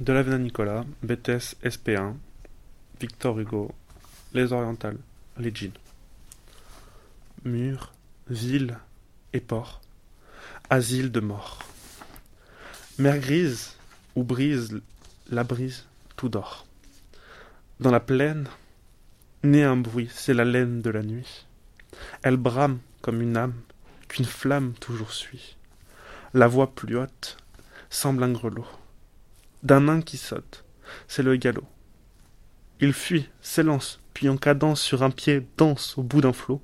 De l'Avenant Nicolas, BTS SP1, Victor Hugo, Les Orientales, les jeans. Murs, villes et ports, asile de mort. Mer grise, où brise la brise, tout dort. Dans la plaine, naît un bruit, c'est la laine de la nuit. Elle brame comme une âme qu'une flamme toujours suit. La voix plus haute semble un grelot. D'un nain qui saute, c'est le galop. Il fuit, s'élance, puis en cadence sur un pied danse au bout d'un flot.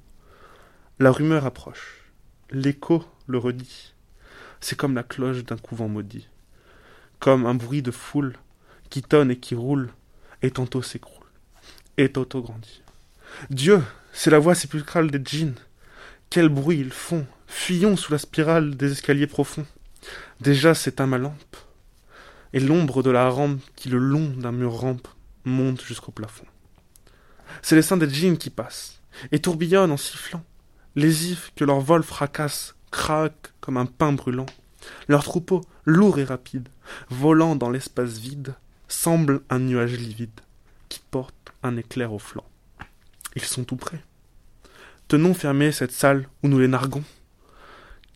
La rumeur approche, l'écho le redit. C'est comme la cloche d'un couvent maudit, comme un bruit de foule qui tonne et qui roule, et tantôt s'écroule, et tantôt grandit. Dieu, c'est la voix sépulcrale des djinns. Quel bruit ils font Fuyons sous la spirale des escaliers profonds. Déjà s'éteint ma lampe, et l'ombre de la rampe qui, le long d'un mur rampe, monte jusqu'au plafond. C'est les seins des djinns qui passent, et tourbillonnent en sifflant, lésifs que leur vol fracasse, craquent comme un pain brûlant. Leur troupeau, lourd et rapide, volant dans l'espace vide, semble un nuage livide qui porte un éclair au flanc. Ils sont tout près. Tenons fermée cette salle où nous les narguons.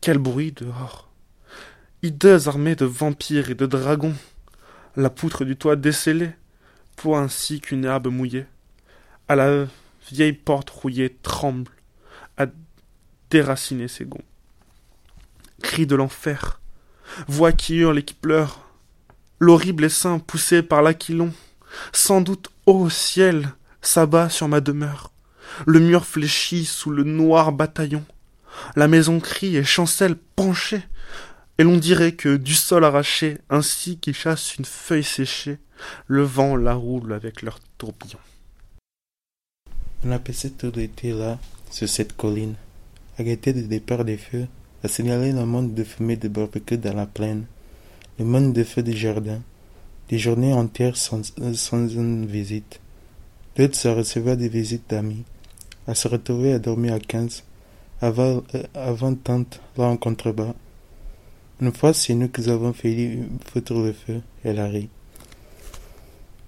Quel bruit dehors. Hideuse armée de vampires et de dragons. La poutre du toit décellée, pour ainsi qu'une herbe mouillée. À la vieille porte rouillée tremble, à déraciner ses gonds. Cris de l'enfer, voix qui hurle et qui pleure, l'horrible essaim poussé par l'aquilon, sans doute, ô ciel, s'abat sur ma demeure. Le mur fléchit sous le noir bataillon. La maison crie et chancelle penchée. Et l'on dirait que, du sol arraché, ainsi qu'ils chassent une feuille séchée, le vent la roule avec leur tourbillon. On a passé tout l'été là, sur cette colline, arrêté de départ des feux, à signaler le monde de fumée de barbecue dans la plaine, le monde de feux des jardins, des journées entières sans, une visite. D'autres à recevoir des visites d'amis, à se retrouver à dormir à quinze, avant, euh, avant tante, là en contrebas. Une fois, c'est nous qui avons failli foutre le feu, elle a ri.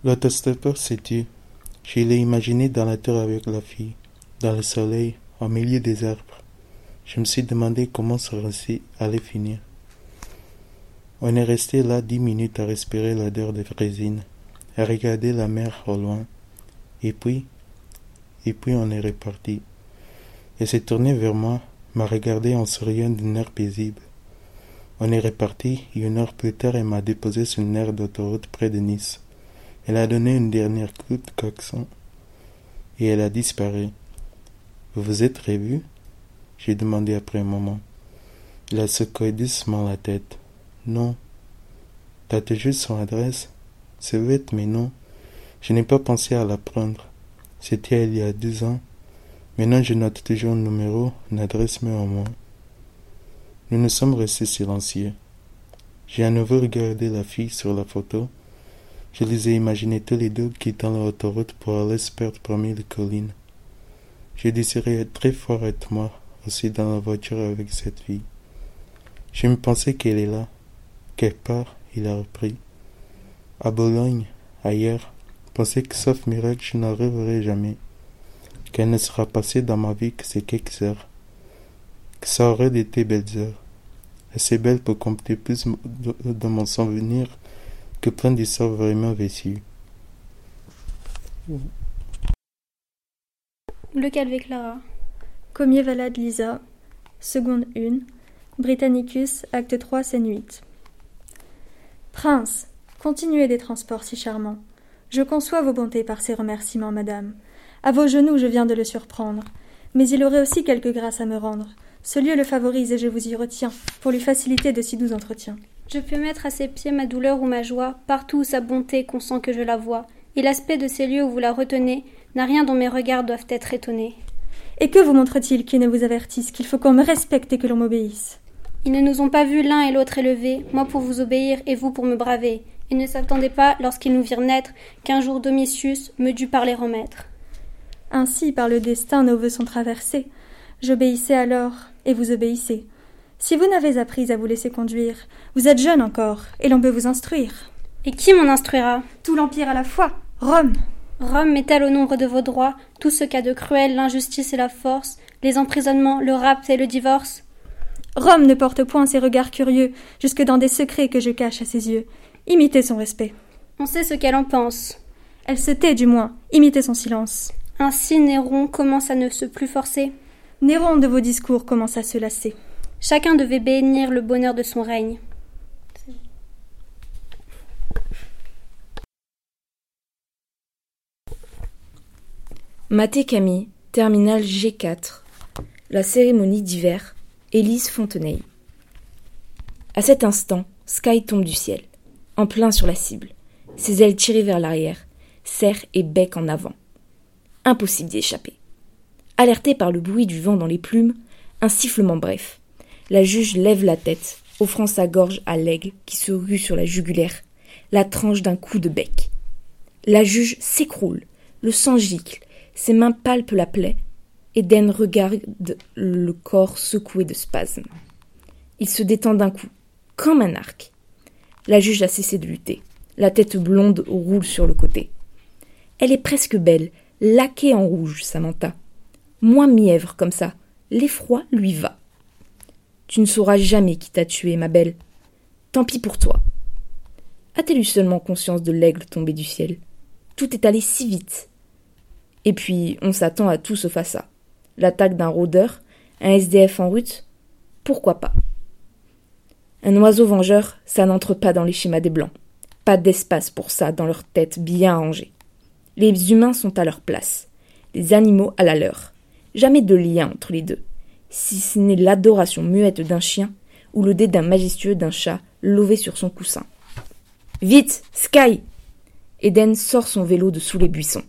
L'autostoppeur s'est tu. Je l'ai imaginé dans la tour avec la fille, dans le soleil, au milieu des arbres. Je me suis demandé comment ce récit allait finir. On est resté là dix minutes à respirer l'odeur de résine, à regarder la mer au loin. Et puis, et puis on est reparti. Elle s'est tournée vers moi, m'a regardé en souriant d'une air paisible. On est reparti, une heure plus tard, elle m'a déposé sur une aire d'autoroute près de Nice. Elle a donné une dernière coup de coxon, et elle a disparu. Vous vous êtes revus? J'ai demandé après un moment. Il a secoué doucement la tête. Non. T'as toujours son adresse? C'est bête, mais non. Je n'ai pas pensé à la prendre. C'était il y a deux ans. Maintenant, je note toujours un numéro, une adresse, mais au moins. Nous nous sommes restés silencieux. J'ai à nouveau regardé la fille sur la photo. Je les ai imaginés tous les deux quittant l'autoroute pour aller se perdre parmi les collines. Désiré être très fort être moi aussi dans la voiture avec cette fille. Je me pensais qu'elle est là. Quelque part, il a repris. À Bologne, ailleurs, pensais que sauf miracle, je n'arriverai jamais. Qu'elle ne sera passée dans ma vie que ces quelques heures. Ça aurait été belles heures. Assez belles pour compter plus dans mon souvenir que plein d'histoires vraiment vécues. Le Calvé Clara. Comier Valade Lisa. Seconde 1. Britannicus, acte 3, scène 8. Prince, continuez des transports si charmants. Je conçois vos bontés par ces remerciements, madame. À vos genoux, je viens de le surprendre. Mais il aurait aussi quelques grâces à me rendre. Ce lieu le favorise et je vous y retiens, pour lui faciliter de si doux entretiens. Je peux mettre à ses pieds ma douleur ou ma joie, partout où sa bonté consent que je la vois, et l'aspect de ces lieux où vous la retenez n'a rien dont mes regards doivent être étonnés. Et que vous montre-t-il qui ne vous avertisse qu'il faut qu'on me respecte et que l'on m'obéisse? Ils ne nous ont pas vus l'un et l'autre élevés, moi pour vous obéir et vous pour me braver. Ils ne s'attendaient pas, lorsqu'ils nous virent naître, qu'un jour Domitius me dut parler en maître. Ainsi, par le destin, nos voeux sont traversés. J'obéissais alors, et vous obéissez. Si vous n'avez appris à vous laisser conduire, vous êtes jeune encore, et l'on peut vous instruire. Et qui m'en instruira? Tout l'Empire à la fois. Rome. Rome met-elle au nombre de vos droits tout ce qu'a de cruel l'injustice et la force, les emprisonnements, le rapt et le divorce? Rome ne porte point ses regards curieux jusque dans des secrets que je cache à ses yeux. Imitez son respect. On sait ce qu'elle en pense. Elle se tait du moins. Imitez son silence. Ainsi Néron commence à ne se plus forcer. Néron de vos discours commence à se lasser. Chacun devait bénir le bonheur de son règne. Maté Camille, terminal G4. La cérémonie d'hiver. Élise Fontenay. À cet instant, Sky tombe du ciel, en plein sur la cible, ses ailes tirées vers l'arrière, serre et bec en avant. Impossible d'y échapper. Alertée par le bruit du vent dans les plumes, un sifflement bref. La juge lève la tête, offrant sa gorge à l'aigle qui se rue sur la jugulaire, la tranche d'un coup de bec. La juge s'écroule, le sang gicle, ses mains palpent la plaie. Eden regarde le corps secoué de spasmes. Il se détend d'un coup, comme un arc. La juge a cessé de lutter. La tête blonde roule sur le côté. Elle est presque belle, laquée en rouge, Samantha. Moins mièvre comme ça. L'effroi lui va. Tu ne sauras jamais qui t'a tué, ma belle. Tant pis pour toi. As-tu eu seulement conscience de l'aigle tombé du ciel? Tout est allé si vite. Et puis, on s'attend à tout sauf à ça. L'attaque d'un rôdeur, un SDF en route, pourquoi pas? Un oiseau vengeur, ça n'entre pas dans les schémas des blancs. Pas d'espace pour ça dans leur tête bien rangée. Les humains sont à leur place, les animaux à la leur. Jamais de lien entre les deux, si ce n'est l'adoration muette d'un chien ou le dédain majestueux d'un chat lové sur son coussin. Vite, Sky Eden sort son vélo de sous les buissons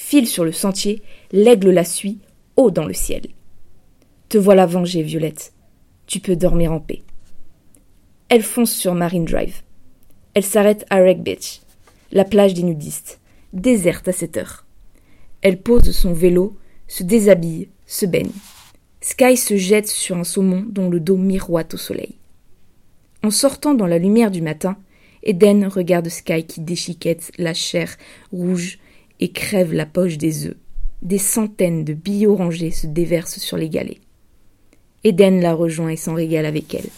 file sur le sentier, l'aigle la suit, haut dans le ciel. Te voilà vengée, Violette. Tu peux dormir en paix. Elle fonce sur Marine Drive. Elle s'arrête à Wreck Beach, la plage des nudistes, déserte à cette heure. Elle pose son vélo, se déshabille, se baigne. Sky se jette sur un saumon dont le dos miroite au soleil. En sortant dans la lumière du matin, Eden regarde Sky qui déchiquette la chair rouge et crève la poche des œufs. Des centaines de billes orangés se déversent sur les galets. Eden la rejoint et s'en régale avec elle.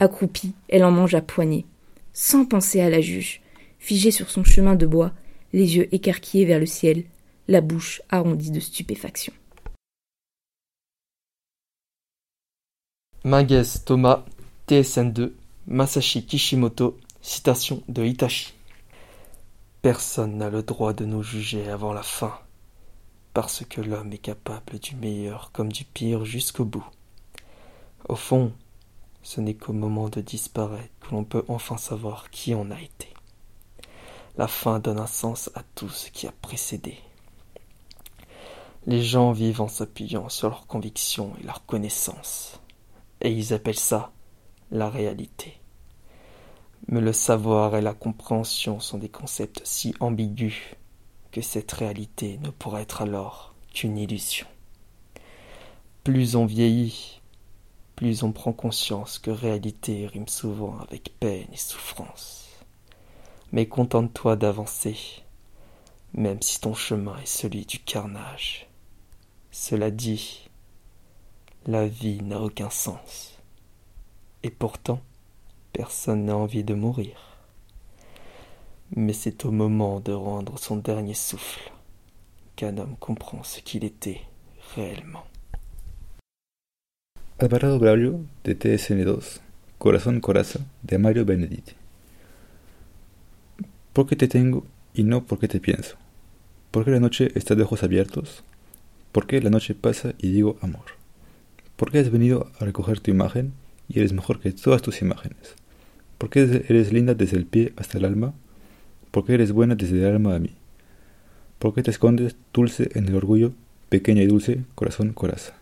Accroupie, elle en mange à poignées, sans penser à la juge, figée sur son chemin de bois, les yeux écarquillés vers le ciel, la bouche arrondie de stupéfaction. Minguez Thomas, TSN2, Masashi Kishimoto, citation de Hitachi. Personne n'a le droit de nous juger avant la fin, parce que l'homme est capable du meilleur comme du pire jusqu'au bout. Au fond, ce n'est qu'au moment de disparaître que l'on peut enfin savoir qui on a été. La fin donne un sens à tout ce qui a précédé. Les gens vivent en s'appuyant sur leurs convictions et leurs connaissances, et ils appellent ça la réalité. Mais le savoir et la compréhension sont des concepts si ambigus que cette réalité ne pourra être alors qu'une illusion. Plus on vieillit, plus on prend conscience que réalité rime souvent avec peine et souffrance. Mais contente-toi d'avancer, même si ton chemin est celui du carnage. Cela dit, la vie n'a aucun sens. Et pourtant, Personne n'a envie de mourir. Mais c'est au moment de rendre son dernier souffle qu'un homme comprend ce qu'il était réellement. Alvarado Braulio de TSN2, Corazón Coraza de Mario Benedetti. ¿Por qué te tengo y no por qué te pienso? ¿Por qué la noche está de ojos abiertos? ¿Por qué la noche pasa y digo amor? ¿Por qué has venido a recoger tu imagen y eres mejor que todas tus imágenes? ¿Por qué eres linda desde el pie hasta el alma? ¿Por qué eres buena desde el alma a mí? ¿Por qué te escondes dulce en el orgullo, pequeña y dulce, corazón, coraza?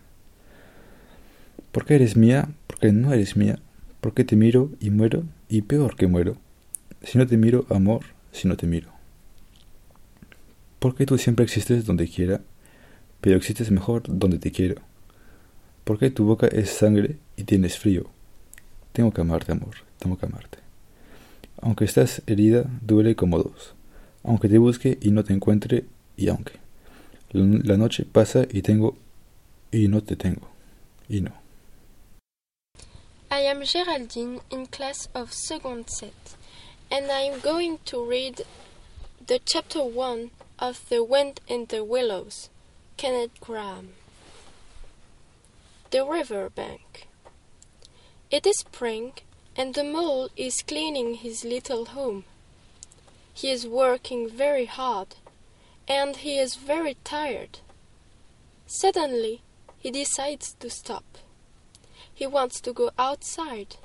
¿Por qué eres mía? ¿Por qué no eres mía? ¿Por qué te miro y muero? Y peor que muero. Si no te miro, amor, si no te miro. ¿Por qué tú siempre existes donde quiera, pero existes mejor donde te quiero? ¿Por qué tu boca es sangre y tienes frío? Tengo que amarte, amor, tengo que amarte. Aunque estás herida, duele como dos. Aunque te busque y no te encuentre, y aunque. La noche pasa y tengo y no te tengo. Y no. I am Geraldine in class of second set, and I am going to read the chapter one of The Wind in the Willows, Kenneth Graham. The river bank. It is spring, and the mole is cleaning his little home. He is working very hard, and he is very tired. Suddenly, he decides to stop. He wants to go outside.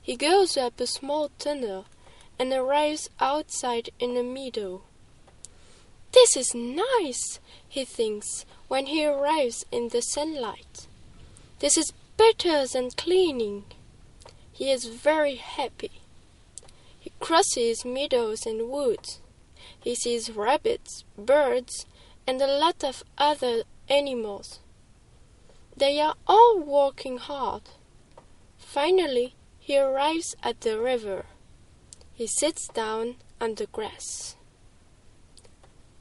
He goes up a small tunnel and arrives outside in a meadow. This is nice, he thinks when he arrives in the sunlight. This is better than cleaning. He is very happy. He crosses meadows and woods. He sees rabbits, birds, and a lot of other animals. They are all working hard. Finally, he arrives at the river. He sits down on the grass.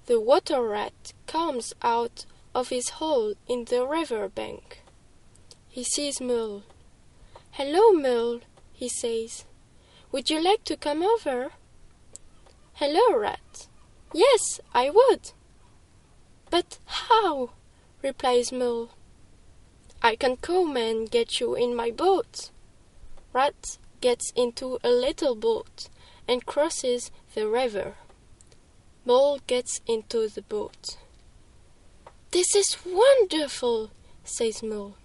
The water rat comes out of his hole in the river bank. He sees Mole. Hello, Mole, he says. Would you like to come over? Hello, Rat. Yes, I would. But how? replies Mole. I can come and get you in my boat. Rat gets into a little boat and crosses the river. Mole gets into the boat. This is wonderful, says Mole.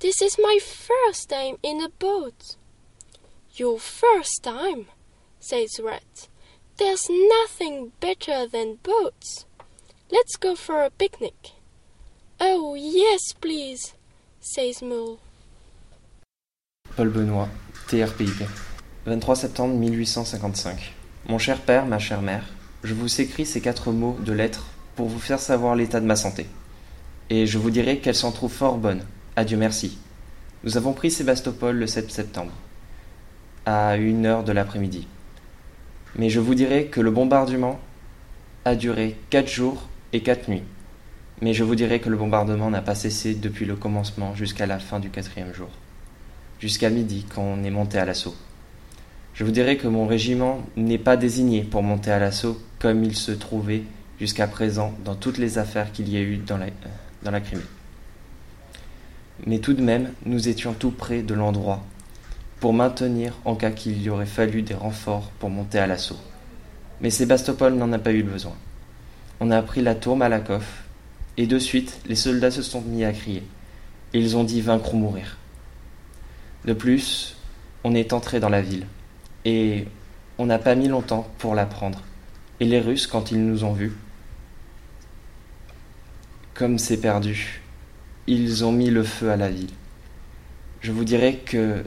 This is my first time in a boat. Your first time, says Rat. There's nothing better than boats. Let's go for a picnic. Oh, yes, please, says Mole. Paul Benoît, TRPIP. 23 septembre 1855. Mon cher père, ma chère mère, je vous écris ces quatre mots de lettres pour vous faire savoir l'état de ma santé. Et je vous dirai qu'elle s'en trouve fort bonne. Adieu merci. Nous avons pris Sébastopol le 7 septembre, à une heure de l'après-midi. Mais je vous dirai que le bombardement a duré quatre jours et quatre nuits. Mais je vous dirai que le bombardement n'a pas cessé depuis le commencement jusqu'à la fin du quatrième jour, jusqu'à midi quand on est monté à l'assaut. Je vous dirai que mon régiment n'est pas désigné pour monter à l'assaut comme il se trouvait jusqu'à présent dans toutes les affaires qu'il y a eu dans la, dans la Crimée. Mais tout de même, nous étions tout près de l'endroit pour maintenir en cas qu'il y aurait fallu des renforts pour monter à l'assaut. Mais Sébastopol n'en a pas eu besoin. On a pris la tour Malakoff, et de suite les soldats se sont mis à crier. Ils ont dit vaincre ou mourir. De plus, on est entré dans la ville, et on n'a pas mis longtemps pour la prendre. Et les Russes, quand ils nous ont vus, comme c'est perdu, ils ont mis le feu à la ville. Je vous dirais que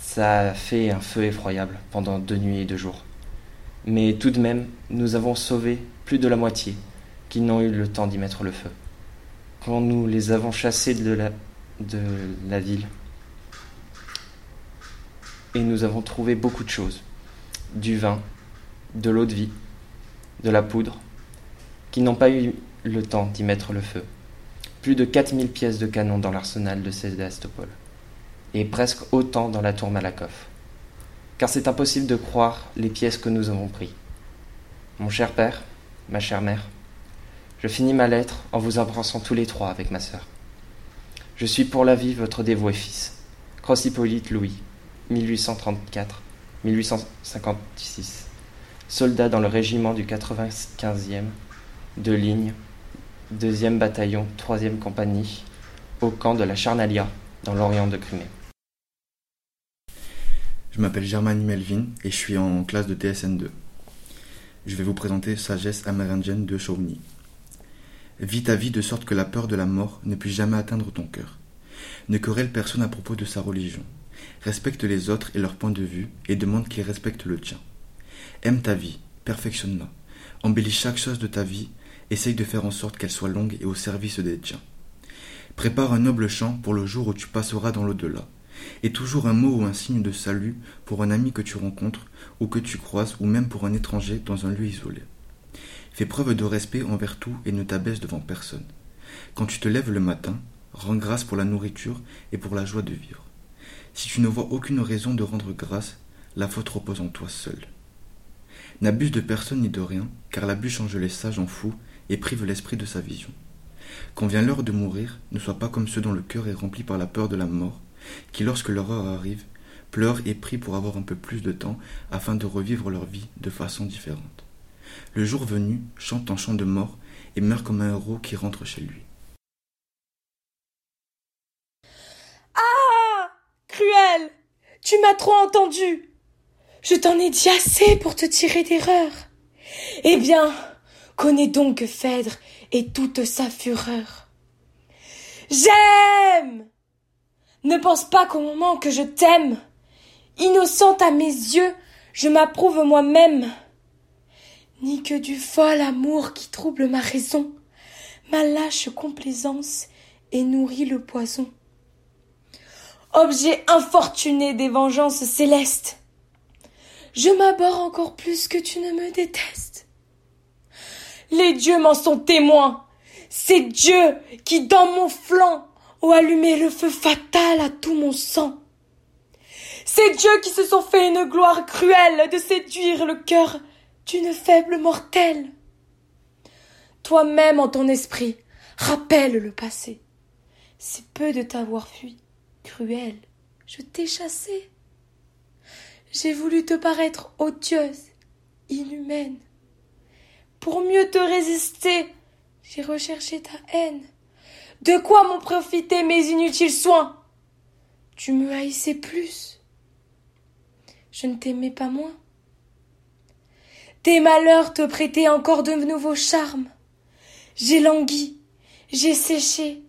ça a fait un feu effroyable pendant deux nuits et deux jours. Mais tout de même, nous avons sauvé plus de la moitié qui n'ont eu le temps d'y mettre le feu. Quand nous les avons chassés de la, de la ville, et nous avons trouvé beaucoup de choses. Du vin, de l'eau de vie, de la poudre, qui n'ont pas eu le temps d'y mettre le feu. Plus de 4000 pièces de canon dans l'arsenal de Sébastopol, et presque autant dans la tour Malakoff. Car c'est impossible de croire les pièces que nous avons prises. Mon cher père, ma chère mère, je finis ma lettre en vous embrassant tous les trois avec ma sœur. Je suis pour la vie votre dévoué fils, Cross Hippolyte Louis, 1834-1856, soldat dans le régiment du 95e de ligne, 2e bataillon, 3e compagnie, au camp de la Charnalia, dans l'Orient de Crimée. Je m'appelle Germanie Melvin et je suis en classe de TSN2. Je vais vous présenter Sagesse amérindienne de Chauvigny. Vis ta vie de sorte que la peur de la mort ne puisse jamais atteindre ton cœur. Ne querelle personne à propos de sa religion. Respecte les autres et leur point de vue et demande qu'ils respectent le tien. Aime ta vie, perfectionne-la. Embellis chaque chose de ta vie, essaye de faire en sorte qu'elle soit longue et au service des tiens. Prépare un noble chant pour le jour où tu passeras dans l'au-delà. et toujours un mot ou un signe de salut pour un ami que tu rencontres ou que tu croises ou même pour un étranger dans un lieu isolé. Fais preuve de respect envers tout et ne t'abaisse devant personne. Quand tu te lèves le matin, rends grâce pour la nourriture et pour la joie de vivre. Si tu ne vois aucune raison de rendre grâce, la faute repose en toi seul. N'abuse de personne ni de rien, car l'abus change les sages en fous et prive l'esprit de sa vision. Quand vient l'heure de mourir, ne sois pas comme ceux dont le cœur est rempli par la peur de la mort, qui lorsque leur heure arrive, pleurent et prient pour avoir un peu plus de temps afin de revivre leur vie de façon différente. Le jour venu, chante un chant de mort et meurt comme un héros qui rentre chez lui. Ah Cruel Tu m'as trop entendu Je t'en ai dit assez pour te tirer d'erreur. Eh bien, connais donc Phèdre et toute sa fureur. J'aime Ne pense pas qu'au moment que je t'aime, innocente à mes yeux, je m'approuve moi-même, ni que du fol amour qui trouble ma raison, ma lâche complaisance et nourrit le poison. Objet infortuné des vengeances célestes, je m'aborde encore plus que tu ne me détestes. Les dieux m'en sont témoins. C'est Dieu qui, dans mon flanc, ont allumé le feu fatal à tout mon sang. C'est Dieu qui se sont fait une gloire cruelle de séduire le cœur d'une faible mortelle. Toi-même en ton esprit, rappelle le passé. C'est peu de t'avoir fui, cruel, je t'ai chassé. J'ai voulu te paraître odieuse, inhumaine. Pour mieux te résister, j'ai recherché ta haine. De quoi m'ont profité mes inutiles soins? Tu me haïssais plus. Je ne t'aimais pas moins. Tes malheurs te prêtaient encore de nouveaux charmes. J'ai langui, j'ai séché,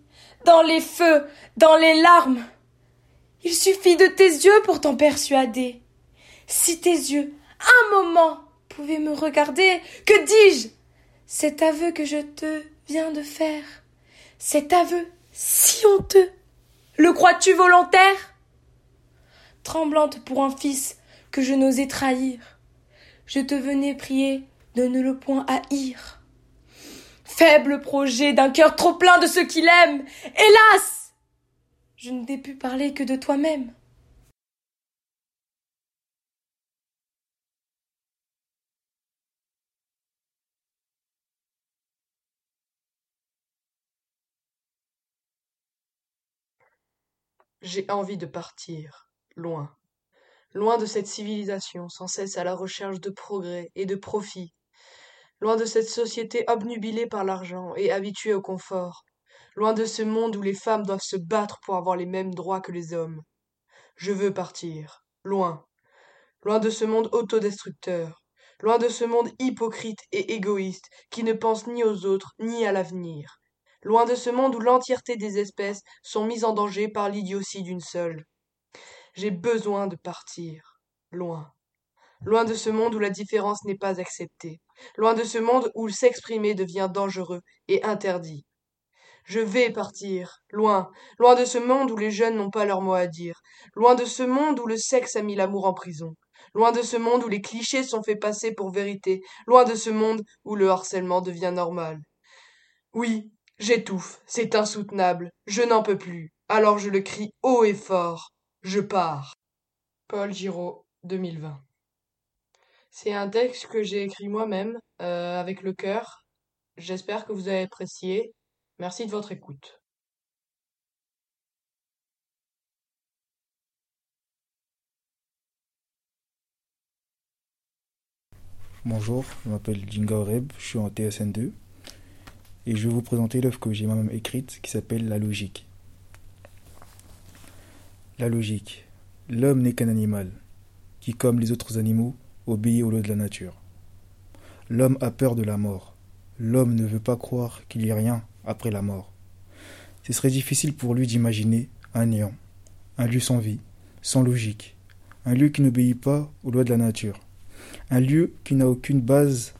dans les feux, dans les larmes. Il suffit de tes yeux pour t'en persuader. Si tes yeux, un moment, pouvaient me regarder, que dis-je? Cet aveu que je te viens de faire, cet aveu si honteux, le crois-tu volontaire? Tremblante pour un fils que je n'osais trahir, je te venais prier de ne le point haïr. Faible projet d'un cœur trop plein de ceux qu'il aime, hélas Je ne t'ai pu parler que de toi-même. J'ai envie de partir, loin, loin de cette civilisation sans cesse à la recherche de progrès et de profit, loin de cette société obnubilée par l'argent et habituée au confort, loin de ce monde où les femmes doivent se battre pour avoir les mêmes droits que les hommes. Je veux partir, loin, loin de ce monde autodestructeur, loin de ce monde hypocrite et égoïste qui ne pense ni aux autres ni à l'avenir, loin de ce monde où l'entièreté des espèces sont mises en danger par l'idiotie d'une seule. J'ai besoin de partir, loin, loin de ce monde où la différence n'est pas acceptée, loin de ce monde où s'exprimer devient dangereux et interdit. Je vais partir, loin, loin de ce monde où les jeunes n'ont pas leur mot à dire, loin de ce monde où le sexe a mis l'amour en prison, loin de ce monde où les clichés sont faits passer pour vérité, loin de ce monde où le harcèlement devient normal. Oui, J'étouffe, c'est insoutenable, je n'en peux plus. Alors je le crie haut et fort. Je pars. Paul Giraud, 2020. C'est un texte que j'ai écrit moi-même, euh, avec le cœur. J'espère que vous avez apprécié. Merci de votre écoute. Bonjour, je m'appelle Jinga Oreb, je suis en TSN2 et je vais vous présenter l'œuvre que j'ai moi-même écrite qui s'appelle La logique. La logique. L'homme n'est qu'un animal qui, comme les autres animaux, obéit aux lois de la nature. L'homme a peur de la mort. L'homme ne veut pas croire qu'il y a rien après la mort. Ce serait difficile pour lui d'imaginer un néant, un lieu sans vie, sans logique, un lieu qui n'obéit pas aux lois de la nature, un lieu qui n'a aucune base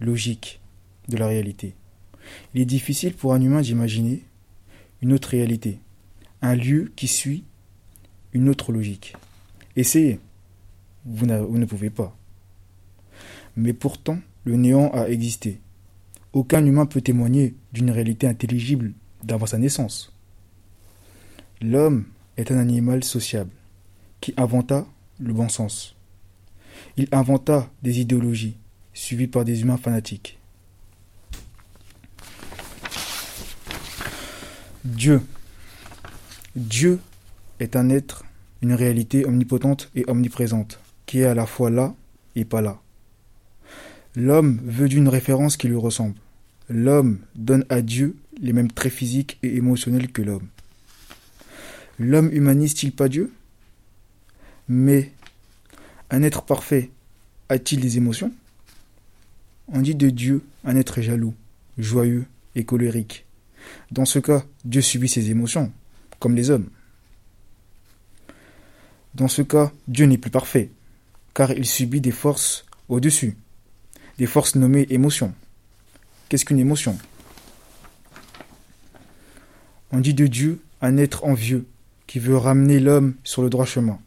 logique de la réalité. Il est difficile pour un humain d'imaginer une autre réalité, un lieu qui suit une autre logique. Essayez. Vous, ne pouvez pas. Mais pourtant, le néant a existé. Aucun humain peut témoigner d'une réalité intelligible d'avant sa naissance. L'homme est un animal sociable qui inventa le bon sens. Il inventa des idéologies suivies par des humains fanatiques. Dieu. Dieu est un être, une réalité omnipotente et omniprésente, qui est à la fois là et pas là. L'homme veut d'une référence qui lui ressemble. L'homme donne à Dieu les mêmes traits physiques et émotionnels que l'homme. L'homme humanise-t-il pas Dieu? Mais un être parfait a-t-il des émotions? On dit de Dieu un être jaloux, joyeux et colérique. Dans ce cas, Dieu subit ses émotions, comme les hommes. Dans ce cas, Dieu n'est plus parfait, car il subit des forces au-dessus, des forces nommées émotions. Qu'est-ce qu'une émotion? On dit de Dieu un être envieux qui veut ramener l'homme sur le droit chemin,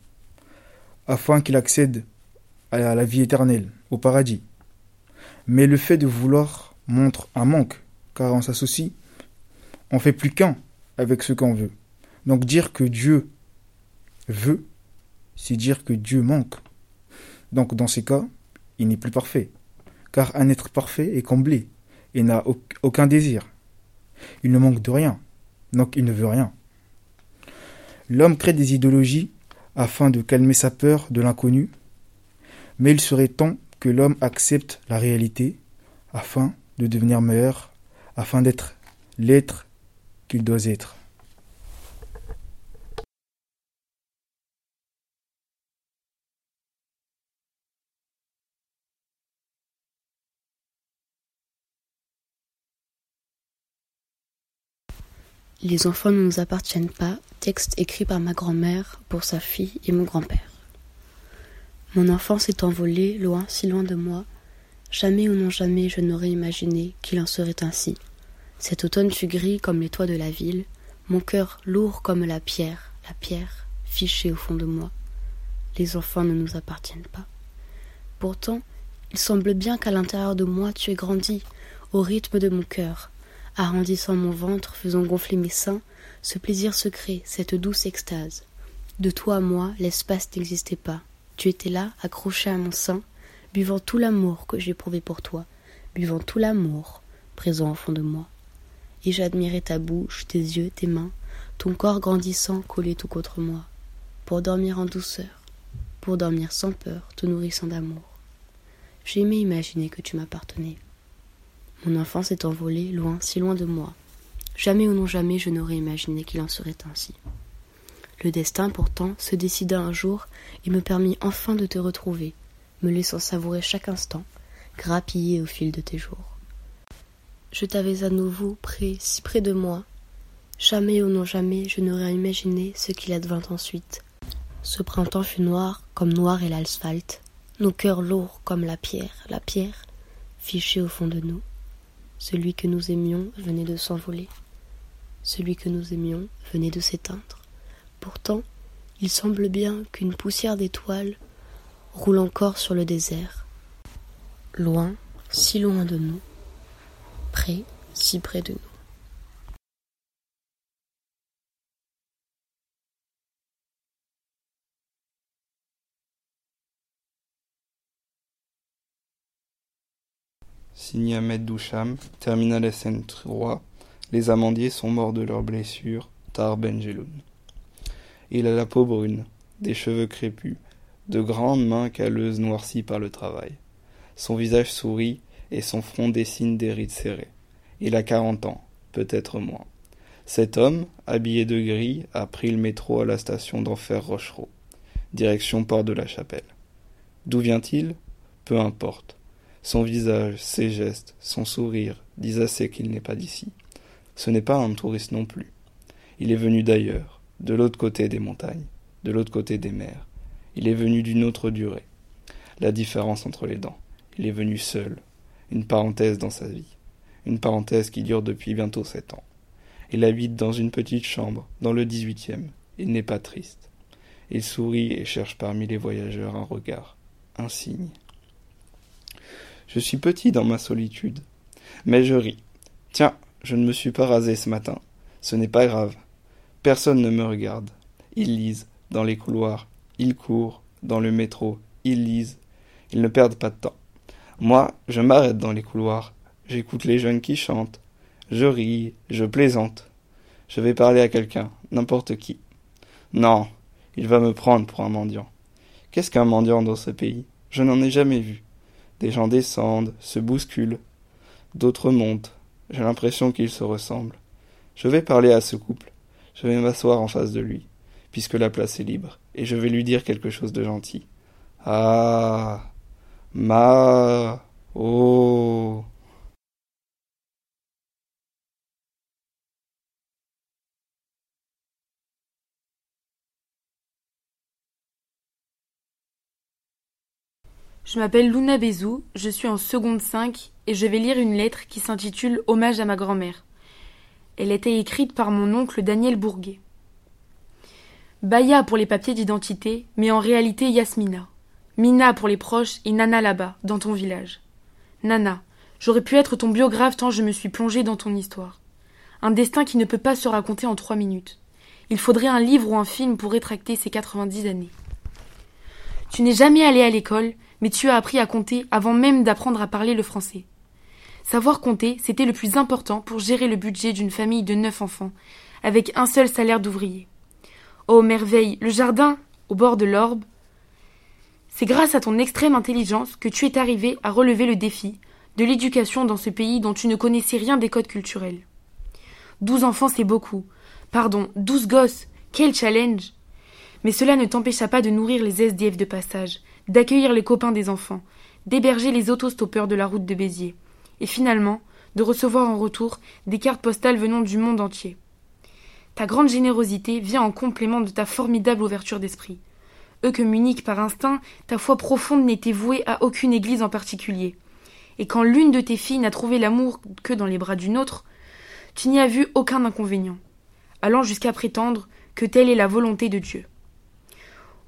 afin qu'il accède à la vie éternelle, au paradis. Mais le fait de vouloir montre un manque, car on s'associe on fait plus qu'un avec ce qu'on veut. Donc dire que Dieu veut, c'est dire que Dieu manque. Donc dans ces cas, il n'est plus parfait. Car un être parfait est comblé et n'a aucun désir. Il ne manque de rien. Donc il ne veut rien. L'homme crée des idéologies afin de calmer sa peur de l'inconnu, mais il serait temps que l'homme accepte la réalité afin de devenir meilleur, afin d'être l'être Les enfants ne nous appartiennent pas, texte écrit par ma grand-mère pour sa fille et mon grand-père. Mon enfance est envolée, loin, si loin de moi. Jamais ou non jamais je n'aurais imaginé qu'il en serait ainsi. Cet automne fut gris comme les toits de la ville, mon cœur lourd comme la pierre, la pierre fichée au fond de moi. Les enfants ne nous appartiennent pas. Pourtant, il semble bien qu'à l'intérieur de moi tu aies grandi, au rythme de mon cœur, arrondissant mon ventre, faisant gonfler mes seins, ce plaisir secret, cette douce extase. De toi à moi, l'espace n'existait pas. Tu étais là, accroché à mon sein, buvant tout l'amour que j'éprouvais pour toi, buvant tout l'amour présent au fond de moi et j'admirais ta bouche, tes yeux, tes mains, ton corps grandissant collé tout contre moi, pour dormir en douceur, pour dormir sans peur, te nourrissant d'amour. J'aimais imaginer que tu m'appartenais. Mon enfance est envolée, loin, si loin de moi. Jamais ou non jamais je n'aurais imaginé qu'il en serait ainsi. Le destin, pourtant, se décida un jour et me permit enfin de te retrouver, me laissant savourer chaque instant, grappillé au fil de tes jours je t'avais à nouveau près, si près de moi. Jamais ou non jamais je n'aurais imaginé ce qu'il advint ensuite. Ce printemps fut noir comme noir est l'asphalte, nos cœurs lourds comme la pierre, la pierre fichée au fond de nous. Celui que nous aimions venait de s'envoler. Celui que nous aimions venait de s'éteindre. Pourtant, il semble bien qu'une poussière d'étoiles roule encore sur le désert. Loin, si loin de nous, près, si près de nous. Signé Ahmed Doucham, terminal SN3, les amandiers sont morts de leurs blessures, Tar Benjeloun. Il a la peau brune, des cheveux crépus, de grandes mains calleuses noircies par le travail. Son visage sourit et son front dessine des rides serrées. Il a quarante ans, peut-être moins. Cet homme, habillé de gris, a pris le métro à la station d'Enfer Rochereau, direction Port de la Chapelle. D'où vient-il? Peu importe. Son visage, ses gestes, son sourire disent assez qu'il n'est pas d'ici. Ce n'est pas un touriste non plus. Il est venu d'ailleurs, de l'autre côté des montagnes, de l'autre côté des mers. Il est venu d'une autre durée. La différence entre les dents. Il est venu seul, une parenthèse dans sa vie, une parenthèse qui dure depuis bientôt sept ans. Il habite dans une petite chambre, dans le dix-huitième. Il n'est pas triste. Il sourit et cherche parmi les voyageurs un regard, un signe. Je suis petit dans ma solitude, mais je ris. Tiens, je ne me suis pas rasé ce matin. Ce n'est pas grave. Personne ne me regarde. Ils lisent dans les couloirs, ils courent dans le métro, ils lisent. Ils ne perdent pas de temps. Moi, je m'arrête dans les couloirs, j'écoute les jeunes qui chantent, je ris, je plaisante. Je vais parler à quelqu'un, n'importe qui. Non, il va me prendre pour un mendiant. Qu'est-ce qu'un mendiant dans ce pays? Je n'en ai jamais vu. Des gens descendent, se bousculent. D'autres montent. J'ai l'impression qu'ils se ressemblent. Je vais parler à ce couple. Je vais m'asseoir en face de lui, puisque la place est libre, et je vais lui dire quelque chose de gentil. Ah. Ma. Oh. Je m'appelle Luna Bézou, je suis en seconde 5 et je vais lire une lettre qui s'intitule Hommage à ma grand-mère. Elle était écrite par mon oncle Daniel Bourguet. Baya pour les papiers d'identité, mais en réalité Yasmina. Mina pour les proches et Nana là-bas, dans ton village. Nana, j'aurais pu être ton biographe tant je me suis plongée dans ton histoire. Un destin qui ne peut pas se raconter en trois minutes. Il faudrait un livre ou un film pour rétracter ces quatre-vingt-dix années. Tu n'es jamais allé à l'école, mais tu as appris à compter avant même d'apprendre à parler le français. Savoir compter, c'était le plus important pour gérer le budget d'une famille de neuf enfants, avec un seul salaire d'ouvrier. Oh merveille, le jardin, au bord de l'orbe. C'est grâce à ton extrême intelligence que tu es arrivé à relever le défi de l'éducation dans ce pays dont tu ne connaissais rien des codes culturels. Douze enfants, c'est beaucoup. Pardon, douze gosses. Quel challenge. Mais cela ne t'empêcha pas de nourrir les SDF de passage, d'accueillir les copains des enfants, d'héberger les autostoppeurs de la route de Béziers, et finalement de recevoir en retour des cartes postales venant du monde entier. Ta grande générosité vient en complément de ta formidable ouverture d'esprit. Eux que munique par instinct, ta foi profonde n'était vouée à aucune église en particulier. Et quand l'une de tes filles n'a trouvé l'amour que dans les bras d'une autre, tu n'y as vu aucun inconvénient, allant jusqu'à prétendre que telle est la volonté de Dieu.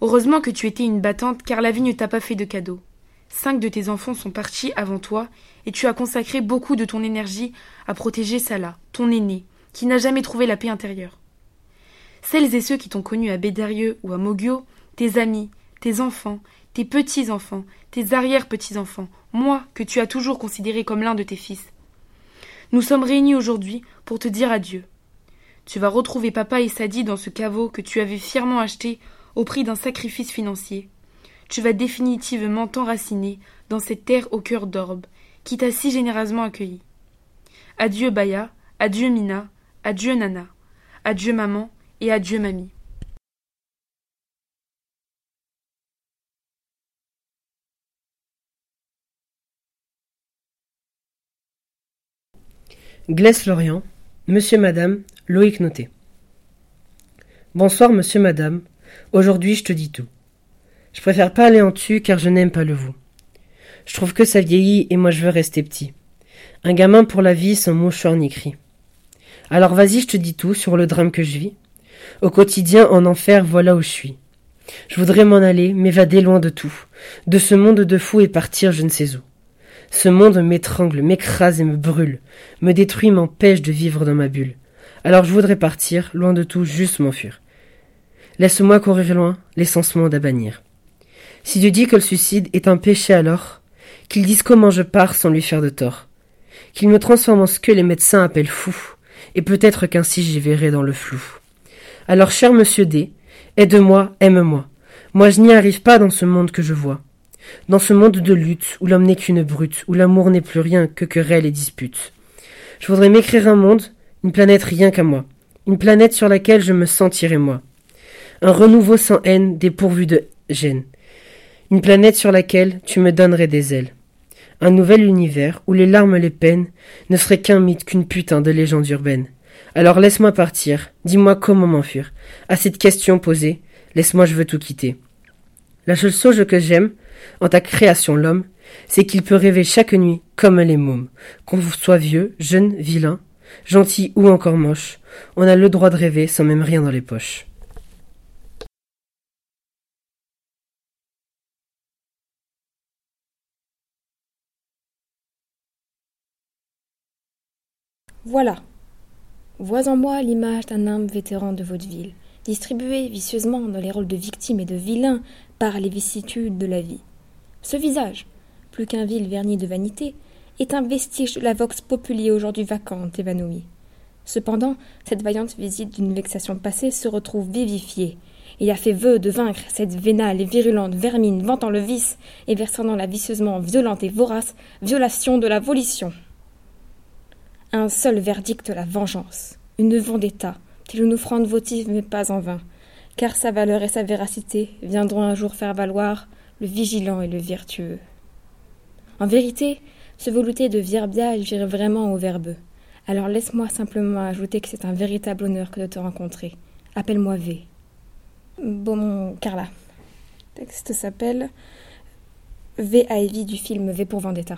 Heureusement que tu étais une battante, car la vie ne t'a pas fait de cadeau. Cinq de tes enfants sont partis avant toi, et tu as consacré beaucoup de ton énergie à protéger Salah, ton aîné, qui n'a jamais trouvé la paix intérieure. Celles et ceux qui t'ont connu à Bédarieux ou à Mogio, tes amis, tes enfants, tes petits-enfants, tes arrière-petits-enfants, moi que tu as toujours considéré comme l'un de tes fils. Nous sommes réunis aujourd'hui pour te dire adieu. Tu vas retrouver papa et Sadi dans ce caveau que tu avais fièrement acheté au prix d'un sacrifice financier. Tu vas définitivement t'enraciner dans cette terre au cœur d'orbe, qui t'a si généreusement accueilli. Adieu Baya, adieu Mina, adieu Nana, adieu maman et adieu mamie. Glaise Lorient, Monsieur Madame, Loïc Noté. Bonsoir Monsieur Madame, aujourd'hui je te dis tout. Je préfère pas aller en dessus car je n'aime pas le vous. Je trouve que ça vieillit et moi je veux rester petit. Un gamin pour la vie sans mouchoir ni cri. Alors vas-y, je te dis tout sur le drame que je vis. Au quotidien, en enfer, voilà où je suis. Je voudrais m'en aller, m'évader loin de tout, de ce monde de fous et partir je ne sais où. Ce monde m'étrangle, m'écrase et me brûle, me détruit, m'empêche de vivre dans ma bulle. Alors je voudrais partir, loin de tout, juste m'enfuir. Laisse-moi courir loin, laissant ce monde à bannir. Si Dieu dit que le suicide est un péché alors, qu'il dise comment je pars sans lui faire de tort, qu'il me transforme en ce que les médecins appellent fou, et peut-être qu'ainsi j'y verrai dans le flou. Alors, cher monsieur D, aide-moi, aime-moi. Moi je n'y arrive pas dans ce monde que je vois. Dans ce monde de lutte, où l'homme n'est qu'une brute, où l'amour n'est plus rien que querelle et dispute. Je voudrais m'écrire un monde, une planète rien qu'à moi, une planète sur laquelle je me sentirai moi. Un renouveau sans haine, dépourvu de gêne, une planète sur laquelle tu me donnerais des ailes. Un nouvel univers où les larmes les peines ne seraient qu'un mythe, qu'une putain de légende urbaine. Alors laisse-moi partir, dis-moi comment m'enfuir. À cette question posée, laisse-moi je veux tout quitter. La seule chose que j'aime, en ta création l'homme, c'est qu'il peut rêver chaque nuit comme les mômes. Qu'on soit vieux, jeune, vilain, gentil ou encore moche, on a le droit de rêver sans même rien dans les poches. Voilà. Vois en moi l'image d'un humble vétéran de votre ville, distribué vicieusement dans les rôles de victime et de vilain par les vicissitudes de la vie. Ce visage, plus qu'un vil vernis de vanité, est un vestige de la vox populi aujourd'hui vacante, évanouie. Cependant, cette vaillante visite d'une vexation passée se retrouve vivifiée, et a fait vœu de vaincre cette vénale et virulente vermine vantant le vice et versant dans la vicieusement violente et vorace violation de la volition. Un seul verdict la vengeance, une vendetta, telle une offrande votive mais pas en vain, car sa valeur et sa véracité viendront un jour faire valoir le vigilant et le vertueux. En vérité, ce velouté de verbiage vire vraiment au verbeux. Alors laisse-moi simplement ajouter que c'est un véritable honneur que de te rencontrer. Appelle-moi V. Bon, Carla. Le texte s'appelle V. Ivy du film V pour Vendetta.